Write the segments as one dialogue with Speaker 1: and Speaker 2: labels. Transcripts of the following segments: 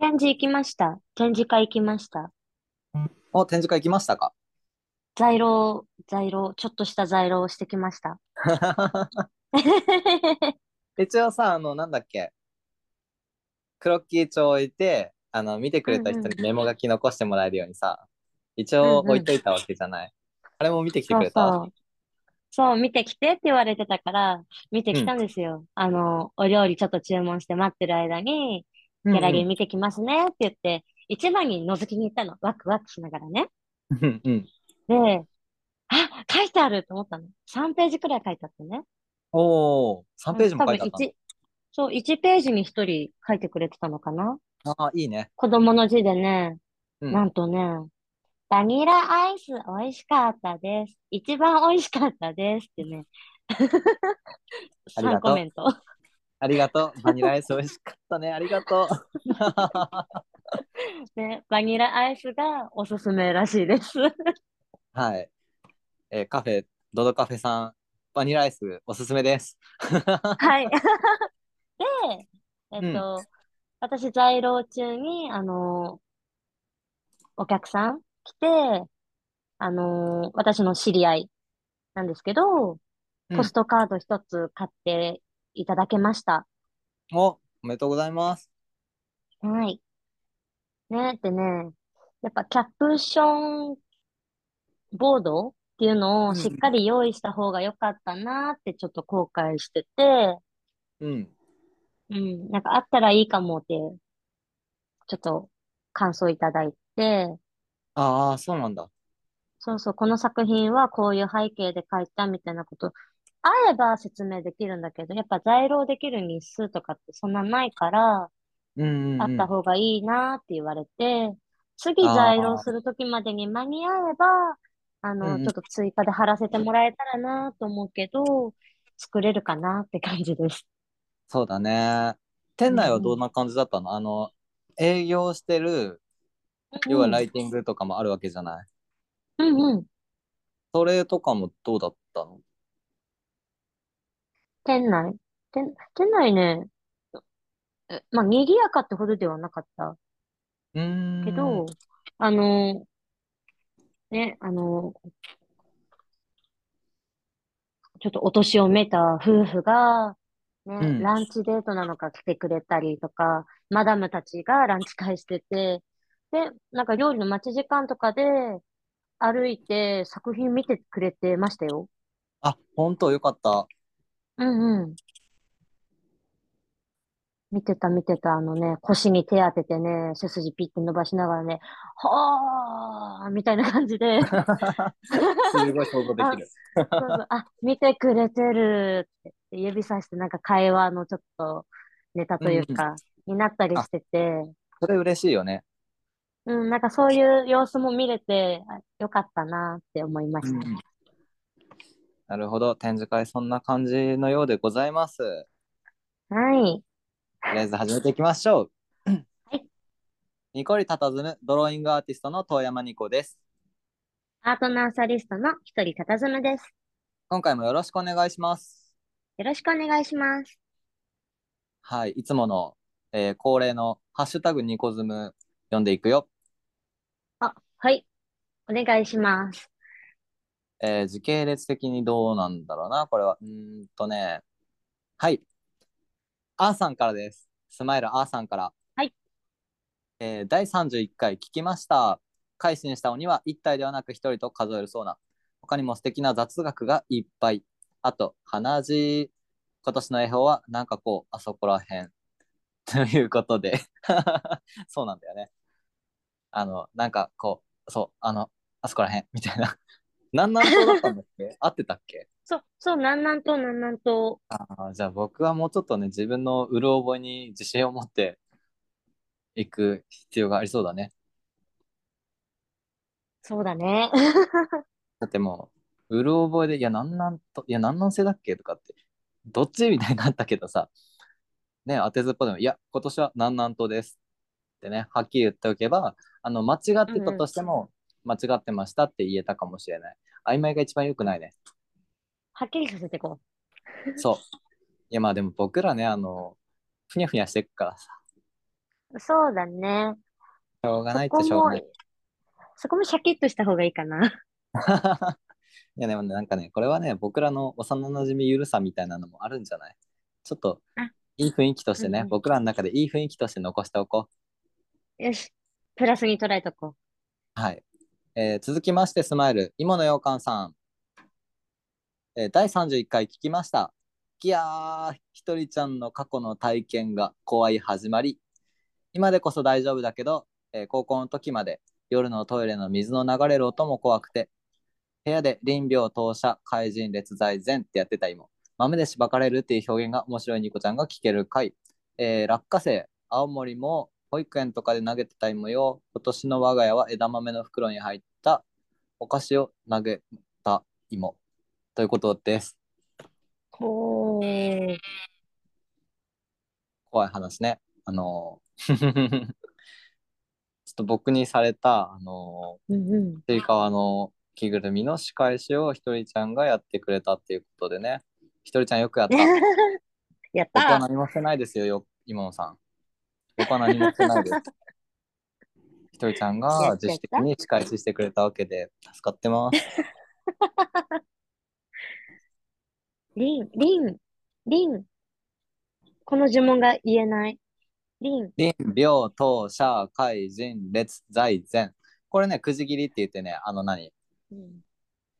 Speaker 1: 展示行きました？展示会行きました？
Speaker 2: お、展示会行きましたか？
Speaker 1: 在廊、在廊、ちょっとした在廊をしてきました。
Speaker 2: 一応さ、あの、なんだっけ、クロッキー帳置いて、あの、見てくれた人にメモ書き残してもらえるようにさ、一応置いといたわけじゃない。あれも見てきてくれた？
Speaker 1: そうそう。そう、見てきてって言われてたから、見てきたんですよ。あの、お料理ちょっと注文して待ってる間に、ギャラリー見てきますねって言って、一番に覗きに行ったの。ワクワクしながらね。で、あ、書いてあると思ったの。3ページくらい書いてあってね。
Speaker 2: おー、3ページも書いてあったの。
Speaker 1: そう、1ページに1人書いてくれてたのかな。
Speaker 2: ああ、いいね。
Speaker 1: 子供の字でね、
Speaker 2: うん、
Speaker 1: なんとね、バニラアイス美味しかったです。一番美味しかったですってね。3コメント。
Speaker 2: ありがとう。バニラアイス美味しかったね。ありがとう。
Speaker 1: ね、バニラアイスがおすすめらしいです。
Speaker 2: はい。えー、カフェ、ドドカフェさん、バニラアイスおすすめです。
Speaker 1: はい。で、えっと、うん、私在廊中に、あのお客さん来て、あの私の知り合いなんですけど、ポストカード一つ買っていただけました。
Speaker 2: お、おめでとうございます。
Speaker 1: はい。ね、でね、やっぱキャプションボードっていうのをしっかり用意した方が良かったなってちょっと後悔してて、
Speaker 2: うん。
Speaker 1: うん、なんかあったらいいかもって、ちょっと感想いただいて、
Speaker 2: ああ、そうなんだ。
Speaker 1: そうそう、この作品はこういう背景で書いたみたいなこと、あれば説明できるんだけど、やっぱ在廊できる日数とかってそんなないから、
Speaker 2: うんうん
Speaker 1: あった方がいいなって言われて、次在廊するときまでに間に合えば、あの、うんうん、ちょっと追加で貼らせてもらえたらなと思うけど、作れるかなって感じです。
Speaker 2: そうだね。店内はどんな感じだったの、うん、あの、営業してる、要はライティングとかもあるわけじゃない？
Speaker 1: うんうん。
Speaker 2: それとかもどうだったの？
Speaker 1: 店内？店、店内ね、え、まあ、賑やかってほどではなかった。
Speaker 2: うん。
Speaker 1: けど、あの、ね、あの、ちょっとお年を召た夫婦が、ね、うん、ランチデートなのか来てくれたりとか、マダムたちがランチ会してて、で、なんか料理の待ち時間とかで歩いて作品見てくれてましたよ。
Speaker 2: あ、本当？よかった。
Speaker 1: うんうん。見てた見てた、あのね、腰に手当ててね、背筋ピッて伸ばしながらね、はあみたいな感じで。す
Speaker 2: ごい想像できる。
Speaker 1: そうそうあ、見てくれてるって指さしてなんか会話のちょっとネタというか、になったりしてて。
Speaker 2: それ嬉しいよね。
Speaker 1: うん、なんかそういう様子も見れてよかったなって思いました。うん、
Speaker 2: なるほど。展示会そんな感じのようでございます。
Speaker 1: はい。
Speaker 2: とりあえず始めていきましょう。
Speaker 1: はい。
Speaker 2: ニコリたたずむドローイングアーティストの遠山ニコです。
Speaker 1: アートナーサリストの一人たたずむです。
Speaker 2: 今回もよろしくお願いします。
Speaker 1: よろしくお願いします。
Speaker 2: はい。いつもの、えー、恒例のハッシュタグニコズム読んでいくよ。
Speaker 1: あ、はい。お願いします。
Speaker 2: えー、時系列的にどうなんだろうな、これは。うんとね。はい。あーさんからです。スマイルあーさんから。
Speaker 1: はい。
Speaker 2: えー、第31回聞きました。改心した鬼は1体ではなく1人と数えるそうな。他にも素敵な雑学がいっぱい。あと、鼻血。今年の絵本はなんかこう、あそこらへん。ということで そうなんだよね。あの、なんかこう、そう、あの、あそこらへんみたいな。南南東だったんだっけ？合ってたっけ？
Speaker 1: そう、そう、南南東、南南東。
Speaker 2: ああ、じゃあ僕はもうちょっとね、自分のうる覚えに自信を持っていく必要がありそうだね。
Speaker 1: そうだね。
Speaker 2: だってもう、うる覚えで、いや、南南と、いや、南南西だっけ？とかって、どっちみたいになったけどさ、ね、当てずっぽでも、いや、今年は南南東ですってね、はっきり言っておけば、あの、間違ってたとしても、間違ってましたって言えたかもしれない。曖昧が一番良くないね。
Speaker 1: はっきりさせてこ
Speaker 2: う。そう。いや、まあでも僕らね、あの、ふにゃふにゃしてっからさ。
Speaker 1: そうだね。そ
Speaker 2: しょうがないってしょうがない。、
Speaker 1: そこもシャキッとした方がいいかな。
Speaker 2: いやでもね、なんかね、これはね、僕らの幼馴染みゆるさみたいなのもあるんじゃない？ちょっと
Speaker 1: あ、
Speaker 2: いい雰囲気としてね、
Speaker 1: うんうん
Speaker 2: 僕らの中でいい雰囲気として残しておこう。
Speaker 1: よし。プラスに捉えとこ
Speaker 2: はい。えー続きまして、スマイル、芋のようかんさん。えー第31回聞きました。いやー、ひとりちゃんの過去の体験が怖い始まり。今でこそ大丈夫だけど、えー高校の時まで夜のトイレの水の流れる音も怖くて、部屋で臨病当社怪人列在前ってやってた今。豆でしばかれるっていう表現が面白いニコちゃんが聞ける回。えー落花生、青森も保育園とかで投げてた芋よ。今年の我が家は枝豆の袋に入ったお菓子を投げた芋。ということです。怖い話ね。あのー ちょっと僕にされた、あの
Speaker 1: うんうん。
Speaker 2: ー、つり革の着ぐるみの仕返しをひとりちゃんがやってくれたっていうことでね。ひとりちゃんよくやった。
Speaker 1: やっ
Speaker 2: 僕は
Speaker 1: た
Speaker 2: 何もしてないですよ、よ今野さん。僕は何もしてないです。ひとりちゃん
Speaker 1: や
Speaker 2: が自主的に仕返ししてくれたわけで助かってます。
Speaker 1: リン、リン、リン。この呪文が言えない。リン。
Speaker 2: 臨病当社怪人列在前。これね、くじ切りって言ってね、あの何？
Speaker 1: うん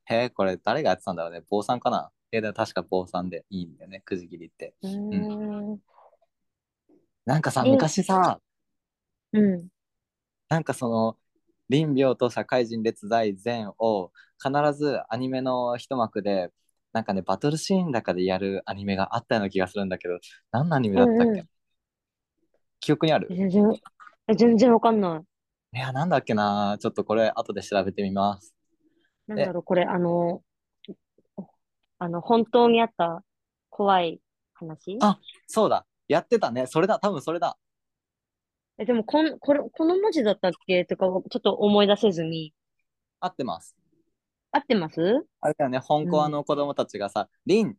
Speaker 2: へえ、これ誰がやってたんだろうね。坊さんかな？え、でも確か坊さんでいいんだよね、くじ切りって。
Speaker 1: うーん。
Speaker 2: なんかさ、
Speaker 1: うん。
Speaker 2: 昔さ、
Speaker 1: うん。
Speaker 2: なんかその、臨病と社会人列在前を必ずアニメの一幕で、なんかね、バトルシーンだかでやるアニメがあったような気がするんだけど、何のアニメだったっけ、
Speaker 1: うんうん。
Speaker 2: 記憶にある？
Speaker 1: 全然、え全然わかんない。
Speaker 2: や、なんだっけな？ちょっとこれ後で調べてみます。
Speaker 1: い。なんだろう、これ、あの、あの、本当にあった怖い話？
Speaker 2: あそうだ、やってたね。それだ、多分それだ。
Speaker 1: え、でも、こん、これ、この文字だったっけ？とか、ちょっと思い出せずに。
Speaker 2: 合ってます。
Speaker 1: 合ってます？
Speaker 2: あれだよね、香港の子供たちがさ、臨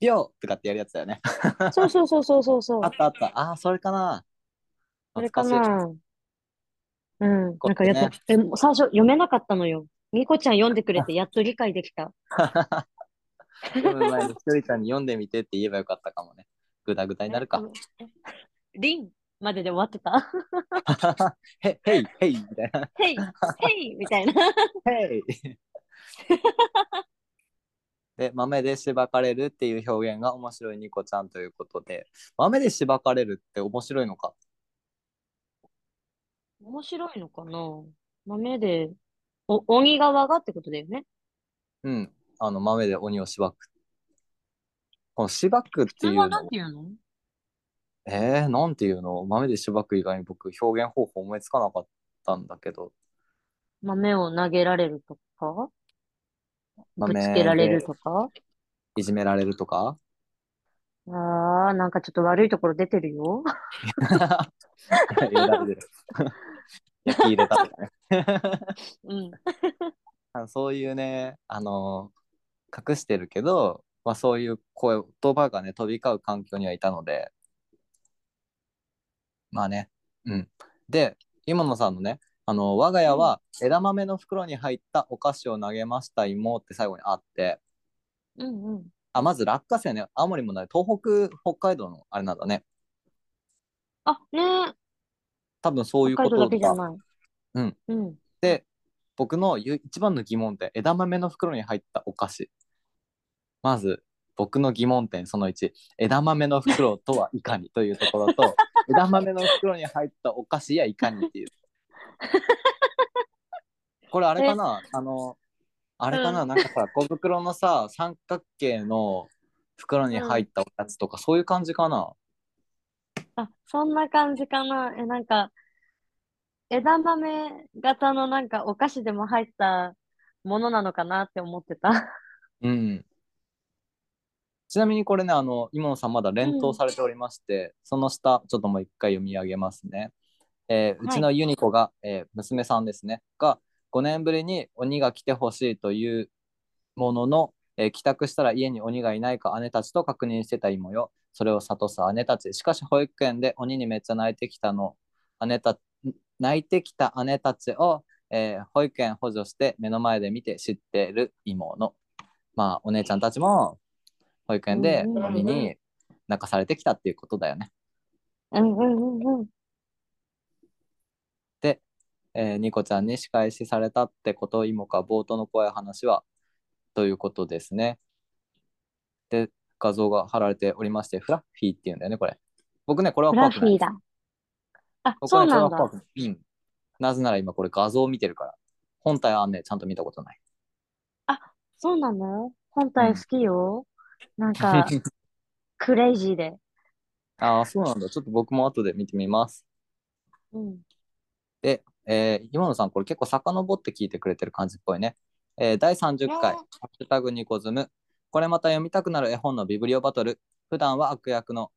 Speaker 2: 病とかってやるやつだよね。
Speaker 1: そうそうそうそうそうそう
Speaker 2: あ。ったあった。ああ、それかな。
Speaker 1: それか。なうん。なんかやっぱ、え、最初読めなかったのよ。みこちゃん読んでくれてやっと理解できた。
Speaker 2: ひとりちゃんに読んでみてって言えばよかったかもね。ぐだぐだになるか。
Speaker 1: え。リンまでで終わってた。
Speaker 2: へ、へい、へい、みたいな。
Speaker 1: ヘイ、ヘイみたいな。
Speaker 2: へい。で、豆でしばかれるっていう表現が面白いニコちゃんということで、豆でしばかれるって面白いのか？
Speaker 1: 面白いのかな？豆で、お、鬼側がってことだよね。
Speaker 2: うん。あの、豆で鬼をしばく。このしばくっていうの？
Speaker 1: はなん、て言うの？
Speaker 2: えー、なんていうの？豆でしばく以外に僕表現方法思いつかなかったんだけど、
Speaker 1: 豆を投げられるとか？ぶ
Speaker 2: 豆
Speaker 1: つけられるとか？
Speaker 2: いじめられるとか？
Speaker 1: ああ、なんかちょっと悪いところ出てるよ。
Speaker 2: いやだる 焼き入れたとかね。
Speaker 1: うん。
Speaker 2: そういうね、あの隠してるけど、まあ、そういう声、言葉がね、飛び交う環境にはいたので、まあね、うん。で、今野さんのね、あの、我が家は枝豆の袋に入ったお菓子を投げました妹って最後にあって、
Speaker 1: うんうん。
Speaker 2: あ、まず落花生ね、青森もない、東北、北海道のあれなんだね。
Speaker 1: あ、ねえ。
Speaker 2: 多分そういう
Speaker 1: 北海道
Speaker 2: ことだ。
Speaker 1: だけじゃない。
Speaker 2: うん。
Speaker 1: うん。
Speaker 2: で、僕のゆ一番の疑問点、枝豆の袋に入ったお菓子。まず、僕の疑問点その1、枝豆の袋とはいかにというところと、枝豆の袋に入ったお菓子やいかにっていう。これあれかな？あの、あれかな、
Speaker 1: うん
Speaker 2: なんかさ、小袋のさ、三角形の袋に入ったおやつとか、そういう感じかな？
Speaker 1: あ、そんな感じかな？え、なんか、枝豆型のなんかお菓子でも入ったものなのかなって思ってた。
Speaker 2: うん。ちなみにこれね、あの、今野さんまだ連投されておりまして、その下、ちょっともう一回読み上げますね。えーうちのユニコが、えー娘さんですね、が5年ぶりに鬼が来てほしいというものの、えー帰宅したら家に鬼がいないか姉たちと確認してた今よ。それを諭す姉たち。しかし保育園で鬼にめっちゃ泣いてきたの姉た泣いてきた姉たちを、えー保育園補助して目の前で見て知ってる妹。まあ、お姉ちゃんたちも保育園で
Speaker 1: うん
Speaker 2: 鬼に泣かされてきたっていうことだよね。
Speaker 1: うんうんうんうん。
Speaker 2: で、えーニコちゃんに仕返しされたってことを妹か冒頭の怖い話はということですね。で、画像が貼られておりまして、フラッフィーっていうんだよね、これ。僕ね、これは
Speaker 1: フラ
Speaker 2: 怖くない
Speaker 1: ッフィーだ。あ、
Speaker 2: 僕
Speaker 1: そうなんだ
Speaker 2: うん。なぜなら今これ画像を見てるから。本体はね、ちゃんと見たことない。
Speaker 1: そうなの？本体好きよ。なんか、クレイジーで。
Speaker 2: ああ、そうなんだ。ちょっと僕も後で見てみます。
Speaker 1: うん。
Speaker 2: で、えー、今野さん、これ結構遡って聞いてくれてる感じっぽいね。えー第30回、ハッシュタグニコズム。これまた読みたくなる絵本のビブリオバトル。普段は悪役の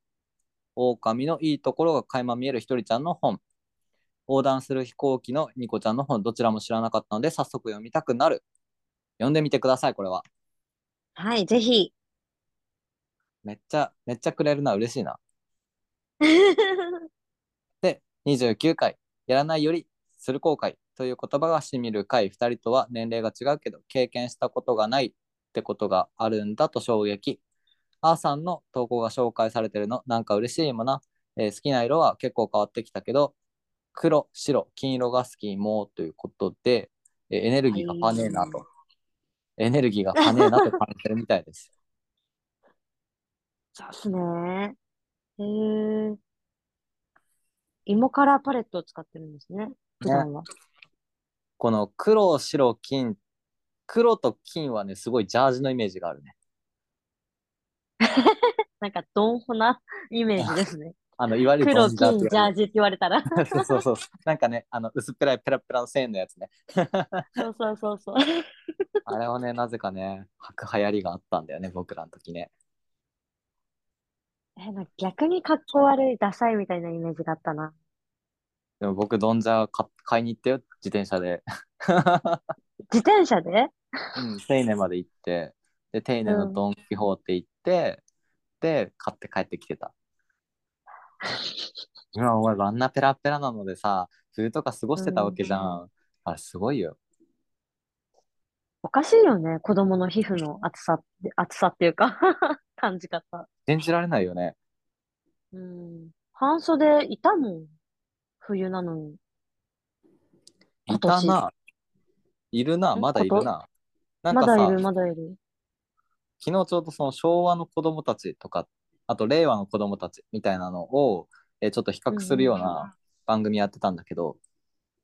Speaker 2: 狼のいいところが垣間見えるひとりちゃんの本。横断する飛行機のニコちゃんの本、どちらも知らなかったので、早速読みたくなる。読んでみてください、これは。
Speaker 1: はい、ぜひ。
Speaker 2: めっちゃ、めっちゃくれるな、嬉しいな。で、29回、やらないよりする後悔という言葉がしみる回、2人とは年齢が違うけど、経験したことがないってことがあるんだと衝撃。あーさんの投稿が紹介されてるの、なんか嬉しいもんな。えー好きな色は結構変わってきたけど、黒、白、金色が好きもということで、えーエネルギーがパネーなと。エネルギーがパネーなと感じてるみたいです。
Speaker 1: そうっすね。へえ。芋カラーパレットを使ってるんですね。普段は。
Speaker 2: この黒、白、金、黒と金はね、すごいジャージのイメージがあるね。
Speaker 1: なんか、ドンホなイメージですね。
Speaker 2: あの、いわゆる
Speaker 1: 黒、金、ジャージって言われたら。
Speaker 2: そうそうそう。なんかね、あの、薄っぺらいペラペラの線のやつね。
Speaker 1: そうそうそうそう。
Speaker 2: あれはね、なぜかね、履く流行りがあったんだよね、僕らの時ね。
Speaker 1: え、なんか逆にかっこ悪い、ダサいみたいなイメージがあったな。
Speaker 2: でも僕、ドンジャー買買いに行ったよ、自転車で。
Speaker 1: 自転車で？
Speaker 2: うん、テイネまで行って、で、テイネのドン・キホーテ行って、で、買って帰ってきてた。今思えばあんなペラペラなのでさ、冬とか過ごしてたわけじゃん。あれ、すごいよ。
Speaker 1: おかしいよね。子供の皮膚の厚さって、厚さっていうか感じ方。
Speaker 2: 信じられないよね。
Speaker 1: うん。半袖いたもん。冬なのに。
Speaker 2: いたな。いるな、
Speaker 1: ん
Speaker 2: まだいるな。なんかさ、
Speaker 1: まだいる、まだいる。
Speaker 2: 昨日ちょうどその昭和の子供たちとか、あと令和の子供たちみたいなのを、えーちょっと比較するような番組やってたんだけど、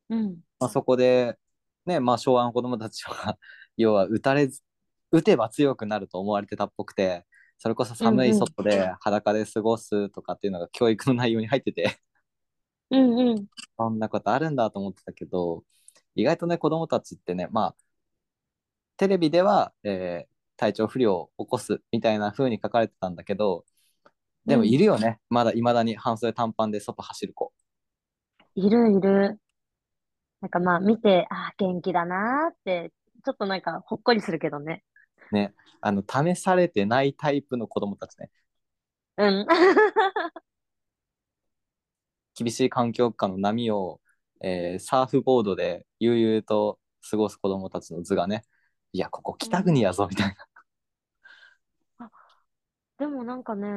Speaker 1: うん。
Speaker 2: まあ、そこで、ね、まあ昭和の子供たちは、要は打たれず、打てば強くなると思われてたっぽくて、それこそ寒い外で裸で過ごすとかっていうのが教育の内容に入ってて、
Speaker 1: うんうん。
Speaker 2: そんなことあるんだと思ってたけど、意外とね、子供たちってね、まあ、テレビでは、えー体調不良を起こすみたいな風に書かれてたんだけど、でもいるよね、まだいまだに半袖短パンで外走る子。
Speaker 1: いるいる。なんかまあ見て、ああ、元気だなーって、ちょっとなんかほっこりするけどね。
Speaker 2: ね、あの、試されてないタイプの子供たちね。
Speaker 1: うん。
Speaker 2: 厳しい環境下の波を、えーサーフボードで悠々と過ごす子供たちの図がね、いや、ここ北国やぞ、みたいな。
Speaker 1: でもなんかね、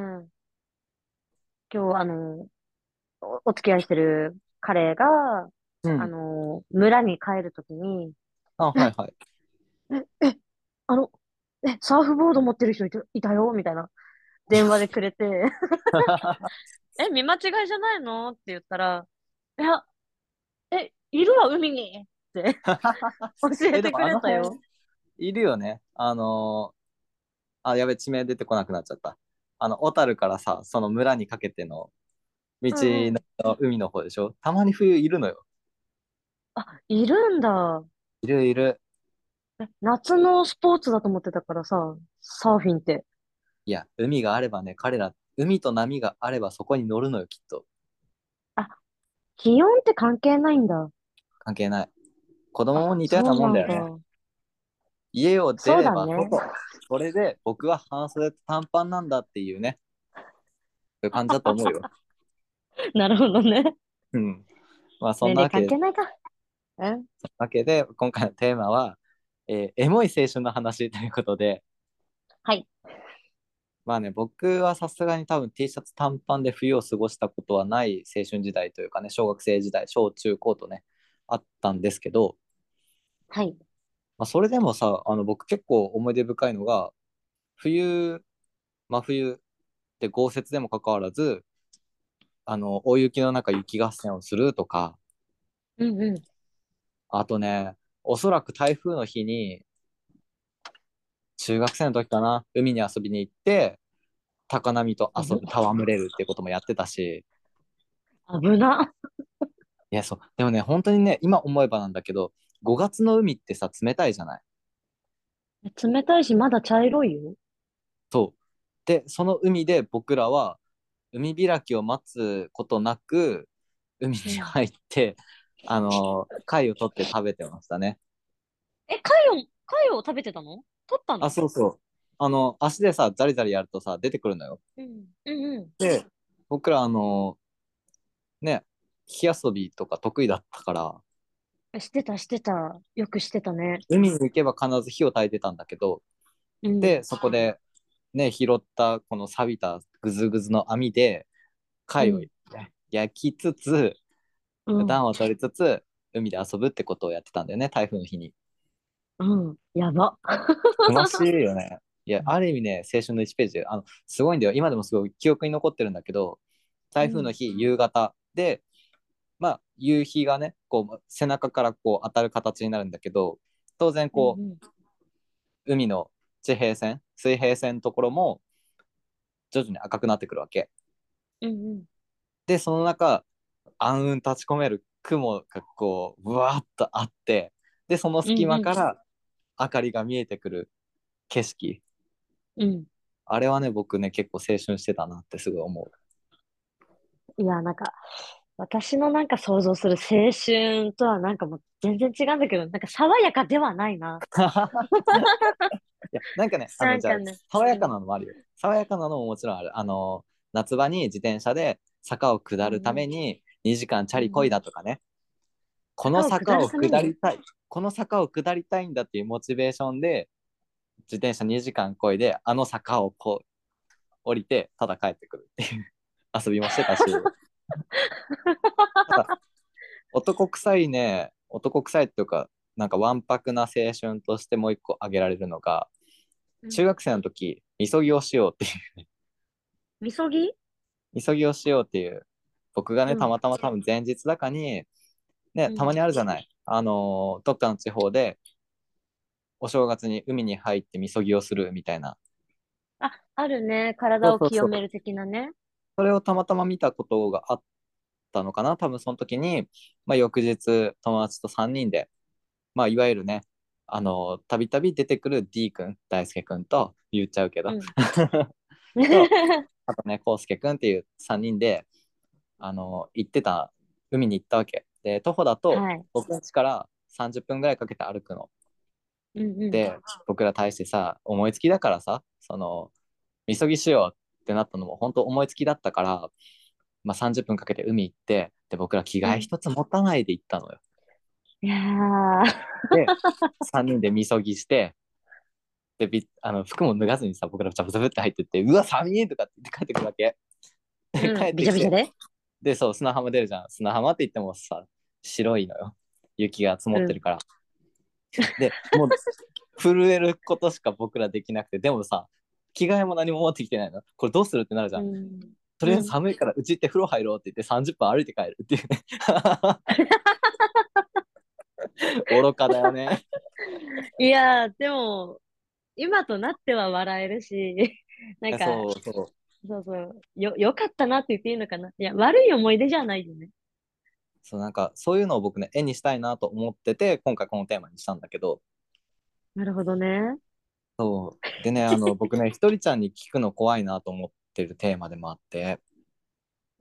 Speaker 1: 今日あの、お、お付き合いしてる彼が、
Speaker 2: うん
Speaker 1: あの、村に帰るときに、
Speaker 2: あ、はいはい。
Speaker 1: あの、え、サーフボード持ってる人いた、いたよみたいな。電話でくれて、え、見間違いじゃないの？って言ったら、いや、え、いるわ、海にって 教えてくれたよ。
Speaker 2: いるよね。あのーあ、やべ、地名出てこなくなっちゃった。あの、小樽からさ、その村にかけての道の海の方でしょ、たまに冬いるのよ。
Speaker 1: あ、いるんだ。
Speaker 2: いるいる。
Speaker 1: え夏のスポーツだと思ってたからさ、サーフィンって。
Speaker 2: いや、海があればね、彼ら、海と波があればそこに乗るのよ、きっと。
Speaker 1: 気温って関係ないんだ。
Speaker 2: 関係ない。子供も似たようなもんだよね。家を出れば
Speaker 1: そね
Speaker 2: 外。それで僕は半袖と短パンなんだっていうね。そういう感じだと思うよ。
Speaker 1: なるほどね。
Speaker 2: うん。まあそんなわけで
Speaker 1: 関係ないか。うん。
Speaker 2: わけで今回のテーマは、えーエモい青春の話ということで
Speaker 1: はい。
Speaker 2: まあね僕はさすがに多分 T シャツ短パンで冬を過ごしたことはない青春時代というかね小学生時代小中高とねあったんですけど、
Speaker 1: はい。
Speaker 2: まあ、それでもさあの僕結構思い出深いのが冬真冬で豪雪でもかかわらずあの大雪の中雪合戦をするとか
Speaker 1: うんうん。
Speaker 2: あとねおそらく台風の日に中学生の時かな海に遊びに行って高波と遊ぶ戯れるっていうこともやってたし。
Speaker 1: 危な。
Speaker 2: いやそう。でもね本当にね今思えばなんだけど5月の海ってさ冷たいじゃない？
Speaker 1: 冷たいし、まだ茶色いよ。
Speaker 2: そう。でその海で僕らは海開きを待つことなく海に入って、あの貝を取って食べてましたね
Speaker 1: え、貝を、貝を食べてたの？取ったの？
Speaker 2: あそうそうあの足でさザリザリやるとさ出てくるのよ
Speaker 1: うん。うんうん。
Speaker 2: で僕らあのね火遊びとか得意だったから
Speaker 1: してた、してた。よくしてたね。
Speaker 2: 海に行けば必ず火を焚いてたんだけど
Speaker 1: うん、
Speaker 2: でそこでね拾ったこの錆びたぐずぐずの網で貝を
Speaker 1: うん
Speaker 2: 焼きつつ、
Speaker 1: うん、
Speaker 2: 暖を取りつつ海で遊ぶってことをやってたんだよね台風の日に。
Speaker 1: うん。やば。
Speaker 2: 楽しいよね。いやある意味ね青春の1ページであのすごいんだよ今でもすごい記憶に残ってるんだけど台風の日、夕方でまあ夕日がねこう背中からこう当たる形になるんだけど当然こう、
Speaker 1: うんうん
Speaker 2: 海の地平線水平線のところも徐々に赤くなってくるわけ。
Speaker 1: うんうん。
Speaker 2: でその中暗雲立ち込める雲がこうぶわっとあってでその隙間から明かりが見えてくる景色、
Speaker 1: うん。
Speaker 2: あれはね僕ね結構青春してたなってすごい思う。
Speaker 1: いや、なんか、私のなんか想像する青春とはなんかもう全然違うんだけど、なんか爽やかではないな。
Speaker 2: いやなんかねあのじゃあ
Speaker 1: なんかね
Speaker 2: 爽やかなのもあるよ。爽やかなのももちろんある。あの夏場に自転車で坂を下るために2時間チャリこいだとかね。この坂を下りたい。この坂を下りたいんだっていうモチベーションで自転車2時間こいであの坂をこう降りてただ帰ってくるっていう遊びもしてたし。男臭いね。男臭いっていうかなんかわんぱくな青春としてもう一個挙げられるのが中学生の時、みそぎをしようっていう、
Speaker 1: みそぎ？
Speaker 2: みそぎをしようっていう、僕がね、
Speaker 1: うん
Speaker 2: たまたま多分前日だかに、ね
Speaker 1: う、ん
Speaker 2: たまにあるじゃない。あのーどっかの地方で、お正月に海に入ってみそぎをするみたいな。
Speaker 1: あ、あるね。体を清める的なね。
Speaker 2: それをたまたま見たことがあったのかな。多分その時に、まあ、翌日、友達と3人で、まあ、いわゆるね、あのーたびたび出てくる D 君、大輔君と言っちゃうけど、
Speaker 1: うん
Speaker 2: あとね、こうすけくんっていう3人で、あの、行ってた、海に行ったわけ。で、徒歩だと、
Speaker 1: はい。
Speaker 2: 僕たちから30分ぐらいかけて歩くの。
Speaker 1: うんうん。
Speaker 2: で、僕ら対してさ、思いつきだからさ、その、みそぎしようってなったのも、本当思いつきだったから、まあ、30分かけて海行って、で、僕ら着替え一つ持たないで行ったのよ。
Speaker 1: いやー。
Speaker 2: で、3人でみそぎして、で、びあの服も脱がずにさ、僕らザブザブって入ってって、うわ、寒いとかって帰ってくるわけ。で
Speaker 1: うん
Speaker 2: 帰ってきて
Speaker 1: びちゃびちゃで？
Speaker 2: で、そう、砂浜出るじゃん。砂浜って言ってもさ、白いのよ。雪が積もってるから。で、もう、震えることしか僕らできなくて、でもさ、着替えも何も持ってきてないの。これどうするってなるじゃん。
Speaker 1: うん。
Speaker 2: とりあえず寒いから、うち行って風呂入ろうって言って30分歩いて帰るっていうね。愚かだよね。
Speaker 1: いやー、でも、今となっては笑えるし、なんか、
Speaker 2: そうそう。
Speaker 1: そうそう、よ、よかったなって言っていいのかな？いや、悪い思い出じゃないよね。
Speaker 2: そうなんかそういうのを僕ね絵にしたいなと思ってて今回このテーマにしたんだけど
Speaker 1: なるほどね。
Speaker 2: そうでね あの僕ねひとりちゃんに聞くの怖いなと思ってるテーマでもあって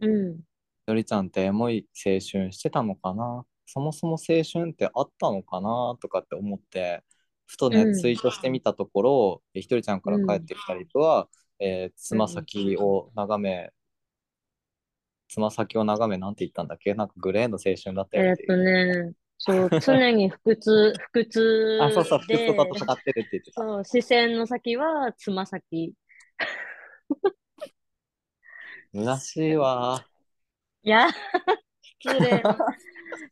Speaker 1: うん。
Speaker 2: ひとりちゃんってエモい青春してたのかな？そもそも青春ってあったのかな？とかって思ってふとね、
Speaker 1: うん
Speaker 2: ツイートしてみたところひとりちゃんから帰ってきたりとは、えーつま先を眺めつま先を眺めなんて言ったんだっけ？なんかグレーの青春だった
Speaker 1: えーっと
Speaker 2: よっていう。
Speaker 1: ね、そう、常に腹痛、腹痛
Speaker 2: あ、そうそう、服
Speaker 1: で、
Speaker 2: と戦ってるって言ってた。
Speaker 1: そう、視線の先はつま先。
Speaker 2: 虚しいわ。
Speaker 1: いや、失礼な、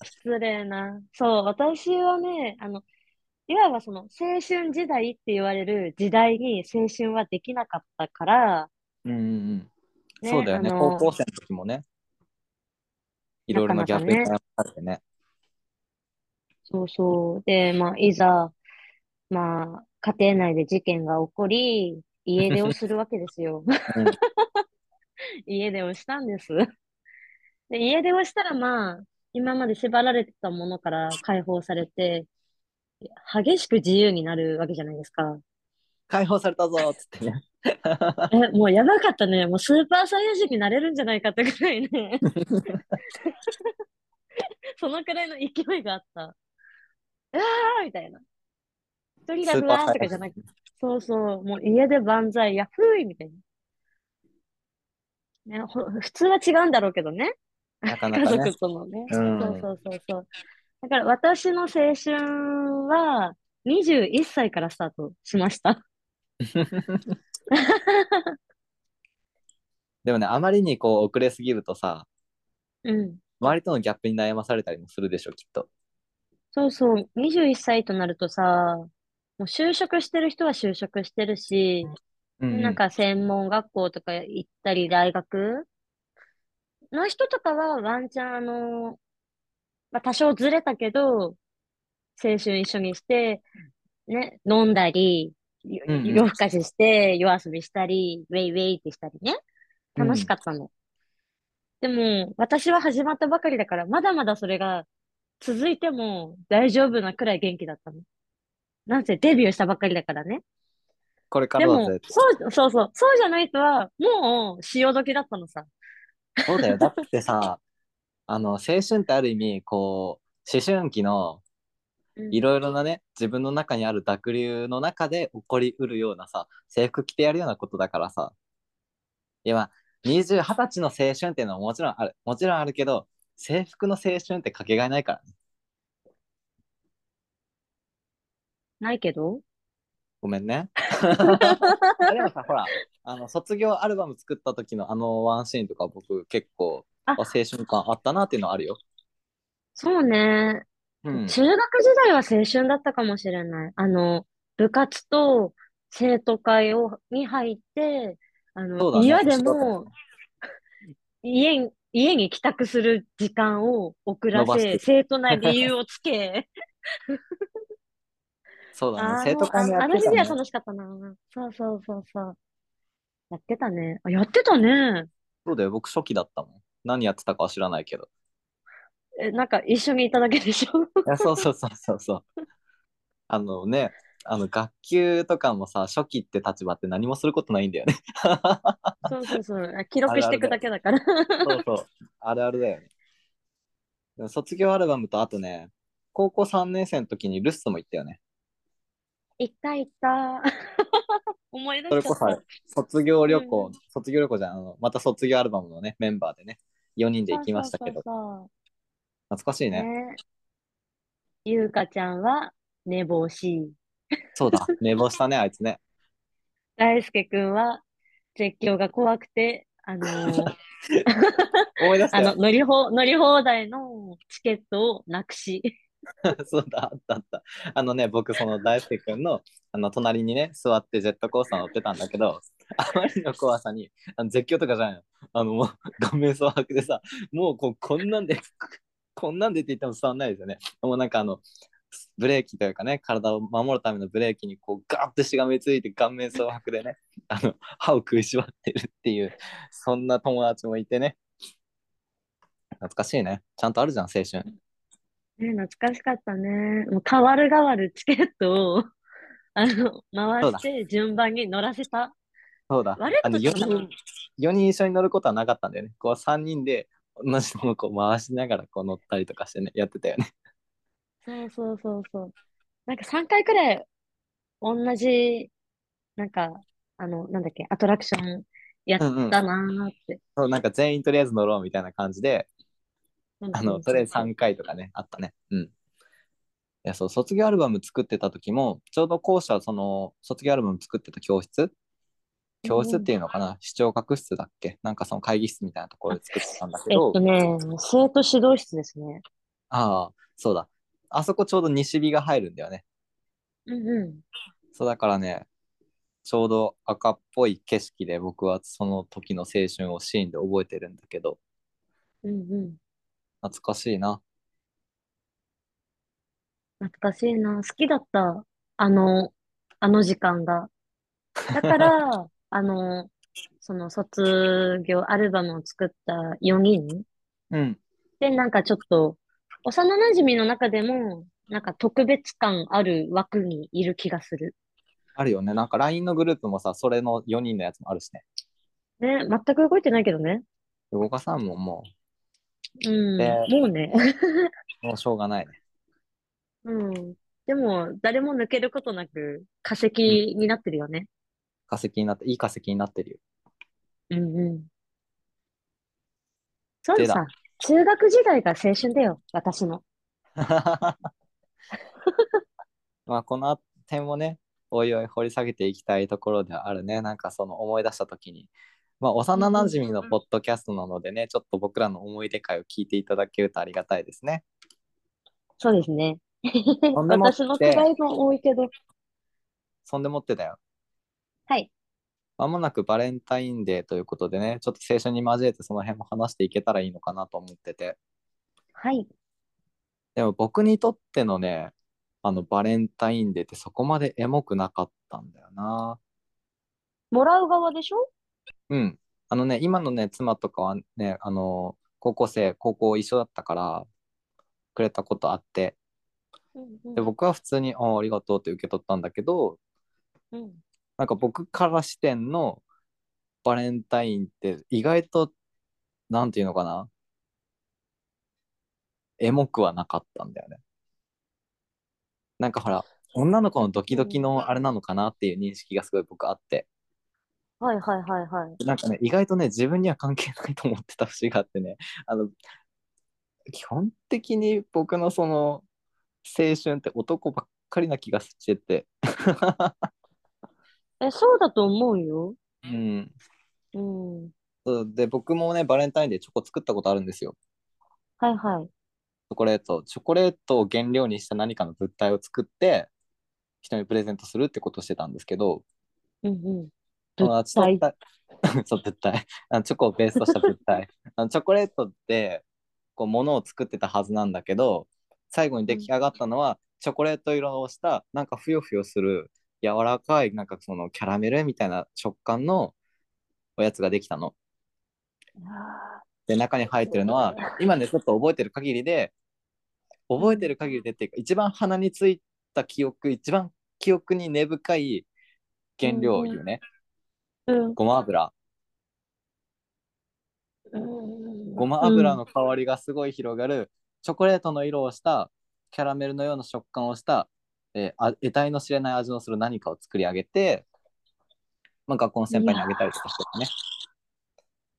Speaker 1: 失礼な。そう、私はね、あの、いわばその青春時代って言われる時代に青春はできなかったから、
Speaker 2: うんうんうん。
Speaker 1: ね
Speaker 2: そうだよね。高校生の時もね。いろいろなギャップに悩まれてね。
Speaker 1: そうそう。で、まあ、いざ、まあ、家庭内で事件が起こり、家出をするわけですよ。
Speaker 2: うん
Speaker 1: 家出をしたんです。で、家出をしたら、まあ、今まで縛られてたものから解放されて、激しく自由になるわけじゃないですか。
Speaker 2: 解放されたぞっつってね。
Speaker 1: え、もうやばかったね。もうスーパーサイヤ人になれるんじゃないかってくらいね。そのくらいの勢いがあった。うわーみたいな。一人だうわーとかじゃなくて、そうそう、もう家で万歳、やふーいみたいな。ね、ほ普通は違うんだろうけどね。家
Speaker 2: なかなかね
Speaker 1: 族。とのね。
Speaker 2: うん
Speaker 1: そうそうそうそう。だから私の青春は21歳からスタートしました。
Speaker 2: でもね、あまりにこう遅れすぎるとさ、
Speaker 1: うん。
Speaker 2: 周りとのギャップに悩まされたりもするでしょ、きっと。
Speaker 1: そうそう、21歳となるとさ、もう就職してる人は就職してるし、
Speaker 2: うんうん
Speaker 1: なんか専門学校とか行ったり大学の人とかはワンチャンあの、まあ、多少ずれたけど、青春一緒にして、ね、飲んだり、夜更かしして、夜遊びしたり、ウェイウェイってしたりね。楽しかったの。でも、私は始まったばかりだから、まだまだそれが続いても大丈夫なくらい元気だったの。なんせデビューしたばっかりだからね。
Speaker 2: これか
Speaker 1: でも
Speaker 2: らだぜ。、
Speaker 1: そう、そうそう、そうじゃないとは、もう潮時だったのさ。
Speaker 2: そうだよ。だってさ、あの、青春ってある意味、こう、思春期の
Speaker 1: うん
Speaker 2: いろいろなね、自分の中にある濁流の中で起こりうるようなさ、制服着てやるようなことだからさ。いや、まあ、20、20歳の青春っていうのはもちろんある。もちろんあるけど、制服の青春ってかけがえないからね。
Speaker 1: ないけど。
Speaker 2: ごめんね。あでもさ、ほら、あの、卒業アルバム作った時のあのワンシーンとか僕結構、青春感あったなっていうのはあるよ。
Speaker 1: そうね。
Speaker 2: うん。
Speaker 1: 中学時代は青春だったかもしれない。あの、部活と生徒会を、に入って、あの、
Speaker 2: そうだね
Speaker 1: 嫌でも、家に、家に帰宅する時間を遅らせ、
Speaker 2: 伸ばして
Speaker 1: 生徒な理由をつけ、
Speaker 2: そうだね。
Speaker 1: あー
Speaker 2: 生徒会もや
Speaker 1: ああ
Speaker 2: ってたね。
Speaker 1: の日は楽しかったな。そうそうそうそう。やってたね。あ、やってたね。
Speaker 2: そうだよ。僕初期だったもん。何やってたかは知らないけど。
Speaker 1: え、なんか一緒にいただけでしょ？
Speaker 2: いや、そうそうそうそうそう。あのね、あの学級とかもさ、初期って立場って何もすることないんだよね。
Speaker 1: そうそうそう。あ記録していくだけだから。
Speaker 2: そうそう。あるあるだよね。でも卒業アルバムとあとね、高校3年生の時にルッソも行ったよね。
Speaker 1: 行った行った。思い出
Speaker 2: それこそ。卒業旅行、
Speaker 1: うん
Speaker 2: 卒業旅行じゃん、あの、また卒業アルバムのね、メンバーでね、4人で行きましたけど、
Speaker 1: そうそう
Speaker 2: 懐かしいね。
Speaker 1: ね。ゆうかちゃんは寝坊し、
Speaker 2: そうだ、寝坊したね、あいつね。
Speaker 1: 大輔くんは絶叫が怖くて、あのー
Speaker 2: 思い出したよ
Speaker 1: あの、。乗り放、乗り放題のチケットをなくし、
Speaker 2: そうだ、あったあった。あのね、僕、その大輔君のあの隣にね、座ってジェットコースター乗ってたんだけど、あまりの怖さに、あの絶叫とかじゃないの。あの、もう、顔面蒼白でさ、もうこうこんなんで、こんなんでって言っても伝わんないですよね。もうなんかあの、ブレーキというかね、体を守るためのブレーキにこうガーッとしがみついて顔面蒼白でね、あの、歯を食いしばってるっていう、そんな友達もいてね。懐かしいね。ちゃんとあるじゃん、青春。
Speaker 1: ね、懐かしかったね。もう変わる変わるチケットを、あの、回して順番に乗らせた。
Speaker 2: そうだ。
Speaker 1: 悪い
Speaker 2: あの4
Speaker 1: ことしたな
Speaker 2: 人、4人一緒に乗ることはなかったんだよね。こう3人で同じのをこう回しながらこう乗ったりとかしてね、やってたよね。
Speaker 1: そうそうそうそう。なんか3回くらい同じ、なんか、あの、なんだっけ、アトラクションやったなーって。
Speaker 2: そうなんか全員とりあえず乗ろうみたいな感じで、
Speaker 1: うん
Speaker 2: あの、それ3回とかね、あったね。うん。いや、そう、卒業アルバム作ってた時も、ちょうど校舎、その、卒業アルバム作ってた教室教室っていうのかな、視聴覚室だっけ？なんかその会議室みたいなところで作ってたんだけど、
Speaker 1: えっとね、生徒指導室ですね。
Speaker 2: ああ、そうだ。あそこちょうど西日が入るんだよね。
Speaker 1: うんうん。
Speaker 2: そうだからね、ちょうど赤っぽい景色で僕はその時の青春をシーンで覚えてるんだけど、
Speaker 1: うんうん。
Speaker 2: 懐かしいな。
Speaker 1: 懐かしいな。好きだった。あの、あの時間が。だから、あの、その卒業アルバムを作った4人
Speaker 2: うん。
Speaker 1: で、なんかちょっと、幼馴染の中でも、なんか特別感ある枠にいる気がする。
Speaker 2: あるよね。なんか LINE のグループもさ、それの4人のやつもあるしね。
Speaker 1: ね、全く動いてないけどね。
Speaker 2: 動かさんもも
Speaker 1: うん、
Speaker 2: で
Speaker 1: もうね。
Speaker 2: う、もうしょうがないね。
Speaker 1: うん。でも、誰も抜けることなく化石になってるよね。
Speaker 2: 化石になって、いい化石になってるよ。
Speaker 1: うんうん。そうさ、中学時代が青春だよ、私の。
Speaker 2: まあ、この点もね、おいおい掘り下げていきたいところではあるね。なんかその思い出したときに。まあ、幼馴染のポッドキャストなのでね、ちょっと僕らの思い出会を聞いていただけるとありがたいですね。
Speaker 1: そうですね。私の世代も多いけど。
Speaker 2: そんでもってだよ。
Speaker 1: はい。
Speaker 2: まもなくバレンタインデーということでね、ちょっと青春に交えてその辺も話していけたらいいのかなと思ってて。
Speaker 1: はい。
Speaker 2: でも僕にとってのね、あのバレンタインデーってそこまでエモくなかったんだよな。
Speaker 1: もらう側でしょ？
Speaker 2: うん。あのね、今のね、妻とかはね、あの、高校生、高校一緒だったから、くれたことあって、
Speaker 1: うんうん
Speaker 2: で、僕は普通に、ああ、ありがとうって受け取ったんだけど、
Speaker 1: うん。
Speaker 2: なんか僕から視点のバレンタインって意外と、なんていうのかな、エモくはなかったんだよね。なんかほら、女の子のドキドキのあれなのかなっていう認識がすごい僕あって、
Speaker 1: はいはいはいはい。
Speaker 2: なんかね、意外とね、自分には関係ないと思ってた節があってね、あの、基本的に僕のその青春って男ばっかりな気がしてて、
Speaker 1: え、そうだと思うよ。
Speaker 2: うん。
Speaker 1: うん。
Speaker 2: そうで、僕もね、バレンタインでチョコ作ったことあるんですよ。
Speaker 1: はいはい。
Speaker 2: チョコレート。チョコレートを原料にした何かの物体を作って、人にプレゼントするってことをしてたんですけど、
Speaker 1: うんうん。
Speaker 2: 友達と そう、物体。あのチョコをベースとした物体。あのチョコレートって、こう、ものを作ってたはずなんだけど、最後に出来上がったのは、チョコレート色をした、なんかふよふよする、柔らかい、なんかそのキャラメルみたいな食感のおやつができたの。
Speaker 1: あ
Speaker 2: で、中に入ってるのは、今ね、ちょっと覚えてる限りで、覚えてる限りでっていうか、一番鼻についた記憶、一番記憶に根深い原料を言うね。
Speaker 1: ーうん。
Speaker 2: ごま油。
Speaker 1: うん
Speaker 2: ごま油の香りがすごい広がる、チョコレートの色をした、キャラメルのような食感をした、えーあ得体の知れない味のする何かを作り上げて、まあ、学校の先輩にあげたりとかしてたね。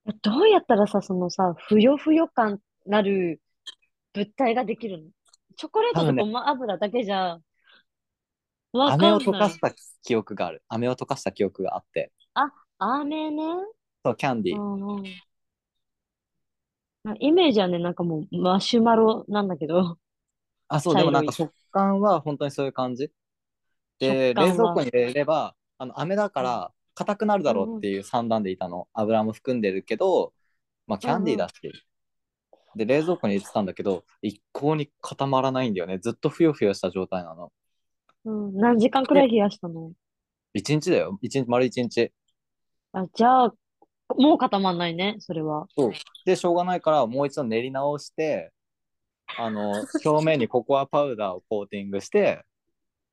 Speaker 1: えどうやったらさ、そのさ、ふよふよ感なる物体ができるの？チョコレートとごま油だけじゃ、わか
Speaker 2: 飴を
Speaker 1: んない。
Speaker 2: 溶かした記憶がある。飴を溶かした記憶があって。
Speaker 1: 飴ね。
Speaker 2: そう、キャンディー。
Speaker 1: イメージはね、なんかもうマシュマロなんだけど。
Speaker 2: あ、そう、でもなんか食感は本当にそういう感じ。で、冷蔵庫に入れれば、あの、飴だから硬くなるだろうっていう算段でいたの。油も含んでるけど、まあ、キャンディーだし。で、冷蔵庫に入れてたんだけど、一向に固まらないんだよね。ずっとふよふよした状態なの。
Speaker 1: うん、何時間くらい冷やしたの？
Speaker 2: 一日だよ。一日、丸一日。
Speaker 1: あ、じゃあ、もう固まんないね、それは。
Speaker 2: そう。で、しょうがないから、もう一度練り直して、あの、表面にココアパウダーをコーティングして、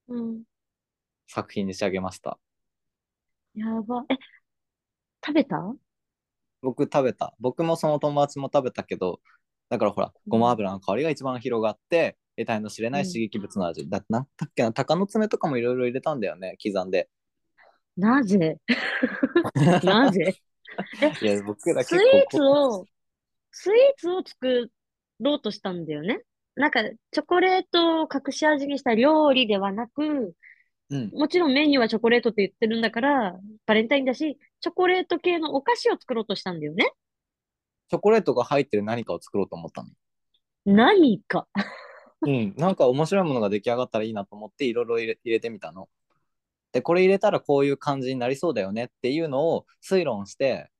Speaker 1: うん。
Speaker 2: 作品に仕上げました。
Speaker 1: やば。え、食べた？
Speaker 2: 僕食べた。僕もその友達も食べたけど、だからほら、ごま油の香りが一番広がって、得体の知れない刺激物の味。だってなんだっけな、鷹の爪とかもいろいろ入れたんだよね、刻んで。
Speaker 1: なぜ？なぜ？え、
Speaker 2: いや、僕ら
Speaker 1: スイーツを、スイーツを作ろうとしたんだよね。なんか、チョコレートを隠し味にした料理ではなく、
Speaker 2: うん。
Speaker 1: もちろんメニューはチョコレートって言ってるんだから、バレンタインだし、チョコレート系のお菓子を作ろうとしたんだよね。
Speaker 2: チョコレートが入ってる何かを作ろうと思ったの？
Speaker 1: 何か？
Speaker 2: うん。なんか面白いものが出来上がったらいいなと思っていろいろ入れ入れてみたの。で、これ入れたらこういう感じになりそうだよねっていうのを推論して、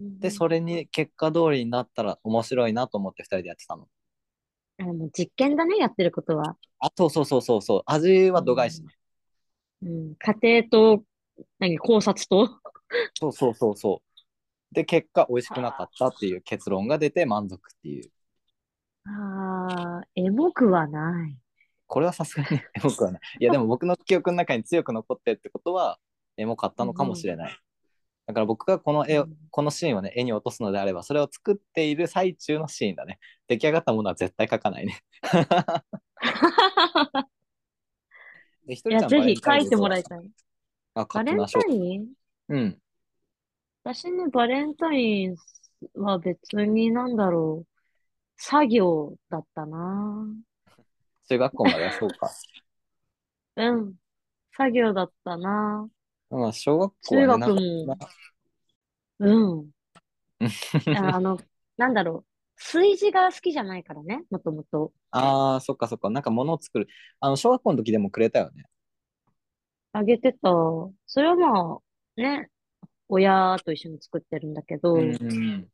Speaker 2: で、それに結果通りになったら面白いなと思って2人でやってたの。
Speaker 1: あの実験だね、やってることは。
Speaker 2: あ、そうそうそうそうそう。味は度外視ね。
Speaker 1: うん、家庭と、何、考察と？
Speaker 2: そうそうそうそう。で、結果美味しくなかったっていう結論が出て満足っていう。
Speaker 1: ああ、エモくはない。
Speaker 2: これはさすがに エモくはない。いや、でも僕の記憶の中に強く残ってるってことは、エモかったのかもしれない。だから僕がこの絵を
Speaker 1: うん
Speaker 2: このシーンをね、絵に落とすのであれば、それを作っている最中のシーンだね。出来上がったものは絶対描かないね。でひと
Speaker 1: いや、
Speaker 2: りちゃん
Speaker 1: ぜひ書いてもらいたい。
Speaker 2: あ、書
Speaker 1: バレン
Speaker 2: きましょう。
Speaker 1: タイン？
Speaker 2: うん。
Speaker 1: 私ね、バレンタインは別になんだろう。作業だったな。
Speaker 2: 中学校まではそうか。
Speaker 1: うん。作業だったな。
Speaker 2: まあ、小学校はね、
Speaker 1: 中学もうん。ああの、なんだろう。炊事が好きじゃないからね、もともと。
Speaker 2: ああ、そっかそっか。なんか物を作る。あの、小学校の時でもくれたよね。
Speaker 1: あげてた。それはまあ、ね、親と一緒に作ってるんだけど、
Speaker 2: うん。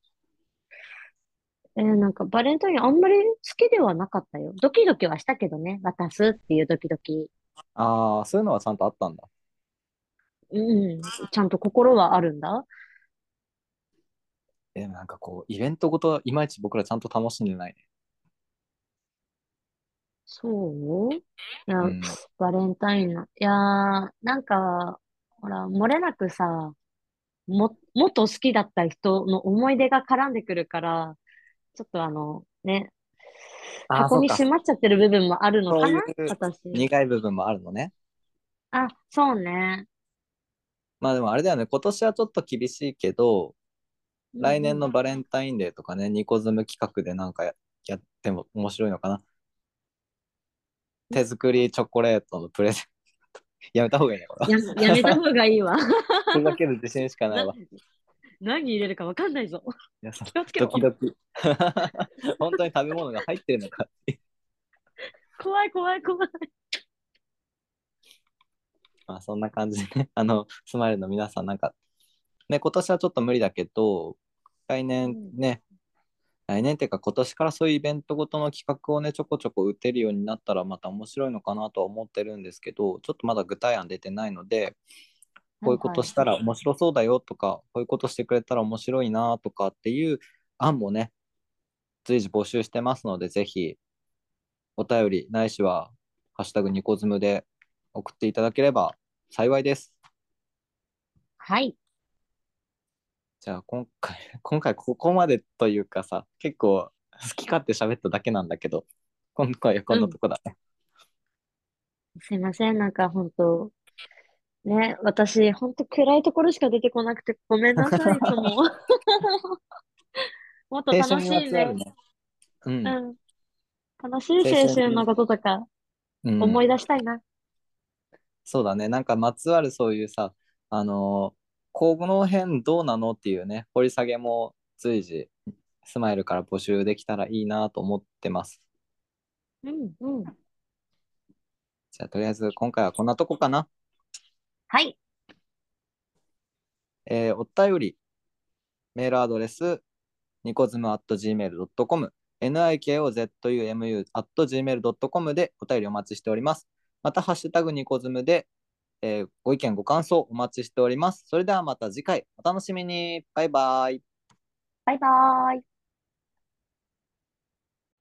Speaker 1: えーなんかバレンタインあんまり好きではなかったよ。ドキドキはしたけどね、渡すっていうドキドキ。
Speaker 2: ああ、そういうのはちゃんとあったんだ。
Speaker 1: うん、ちゃんと心はあるんだ？
Speaker 2: え、でもなんかこう、イベントごといまいち僕らちゃんと楽しんでないね。
Speaker 1: そう？いや、
Speaker 2: うん。
Speaker 1: バレンタインの。いやー、なんか、ほら、漏れなくさ、も、もっと好きだった人の思い出が絡んでくるから、ちょっとあの、ね、
Speaker 2: あー
Speaker 1: 箱に
Speaker 2: そっか
Speaker 1: しまっちゃってる部分もあるのかな？
Speaker 2: そういう
Speaker 1: 私。
Speaker 2: 苦い部分もあるのね。
Speaker 1: あ、そうね。
Speaker 2: まあでもあれだよね、今年はちょっと厳しいけど、来年のバレンタインデーとかね、ニコズム企画でなんかややっても面白いのかな。手作りチョコレートのプレゼント。やめた方がいいね、これは。
Speaker 1: や、やめた方がいいわ。
Speaker 2: それだけで自信しかないわ。い
Speaker 1: 何入れるかわかんないぞ。
Speaker 2: やそ
Speaker 1: 気をつけろ
Speaker 2: ドキドキ。本当に食べ物が入ってるのか。
Speaker 1: 怖い怖い怖い。
Speaker 2: まあそんな感じでね、あの、スマイルの皆さんなんか、ね、今年はちょっと無理だけど、来年ね、来年っていうか今年からそういうイベントごとの企画をね、ちょこちょこ打てるようになったらまた面白いのかなとは思ってるんですけど、ちょっとまだ具体案出てないので、こういうことしたら面白そうだよとか、こういうことしてくれたら面白いなとかっていう案もね、随時募集してますので、ぜひお便りないしは、ハッシュタグニコズムで送っていただければ幸いです。
Speaker 1: はい。
Speaker 2: じゃあ今回、今回ここまでというかさ、結構好き勝手喋っただけなんだけど、今回はこんなとこだね。
Speaker 1: すいません。なんか本当ね、私、本当暗いところしか出てこなくてごめんなさい、いつも。もっと楽しいね。
Speaker 2: ね。うん。
Speaker 1: うん。楽しい青春のこととか
Speaker 2: うん
Speaker 1: 思い出したいな。
Speaker 2: そうだね。なんかまつわるそういうさ、あのーこの辺どうなのっていうね、掘り下げも随時、スマイルから募集できたらいいなと思ってます。
Speaker 1: うん、うん。
Speaker 2: じゃあとりあえず今回はこんなとこかな。
Speaker 1: はい。
Speaker 2: えーお便り、メールアドレス、ニコズム at gmail.com、nikozumu at gmail.com でお便りお待ちしております。また、ハッシュタグニコズムで、えーご意見、ご感想お待ちしております。それではまた次回お楽しみに。バイバイ。
Speaker 1: バイバイ。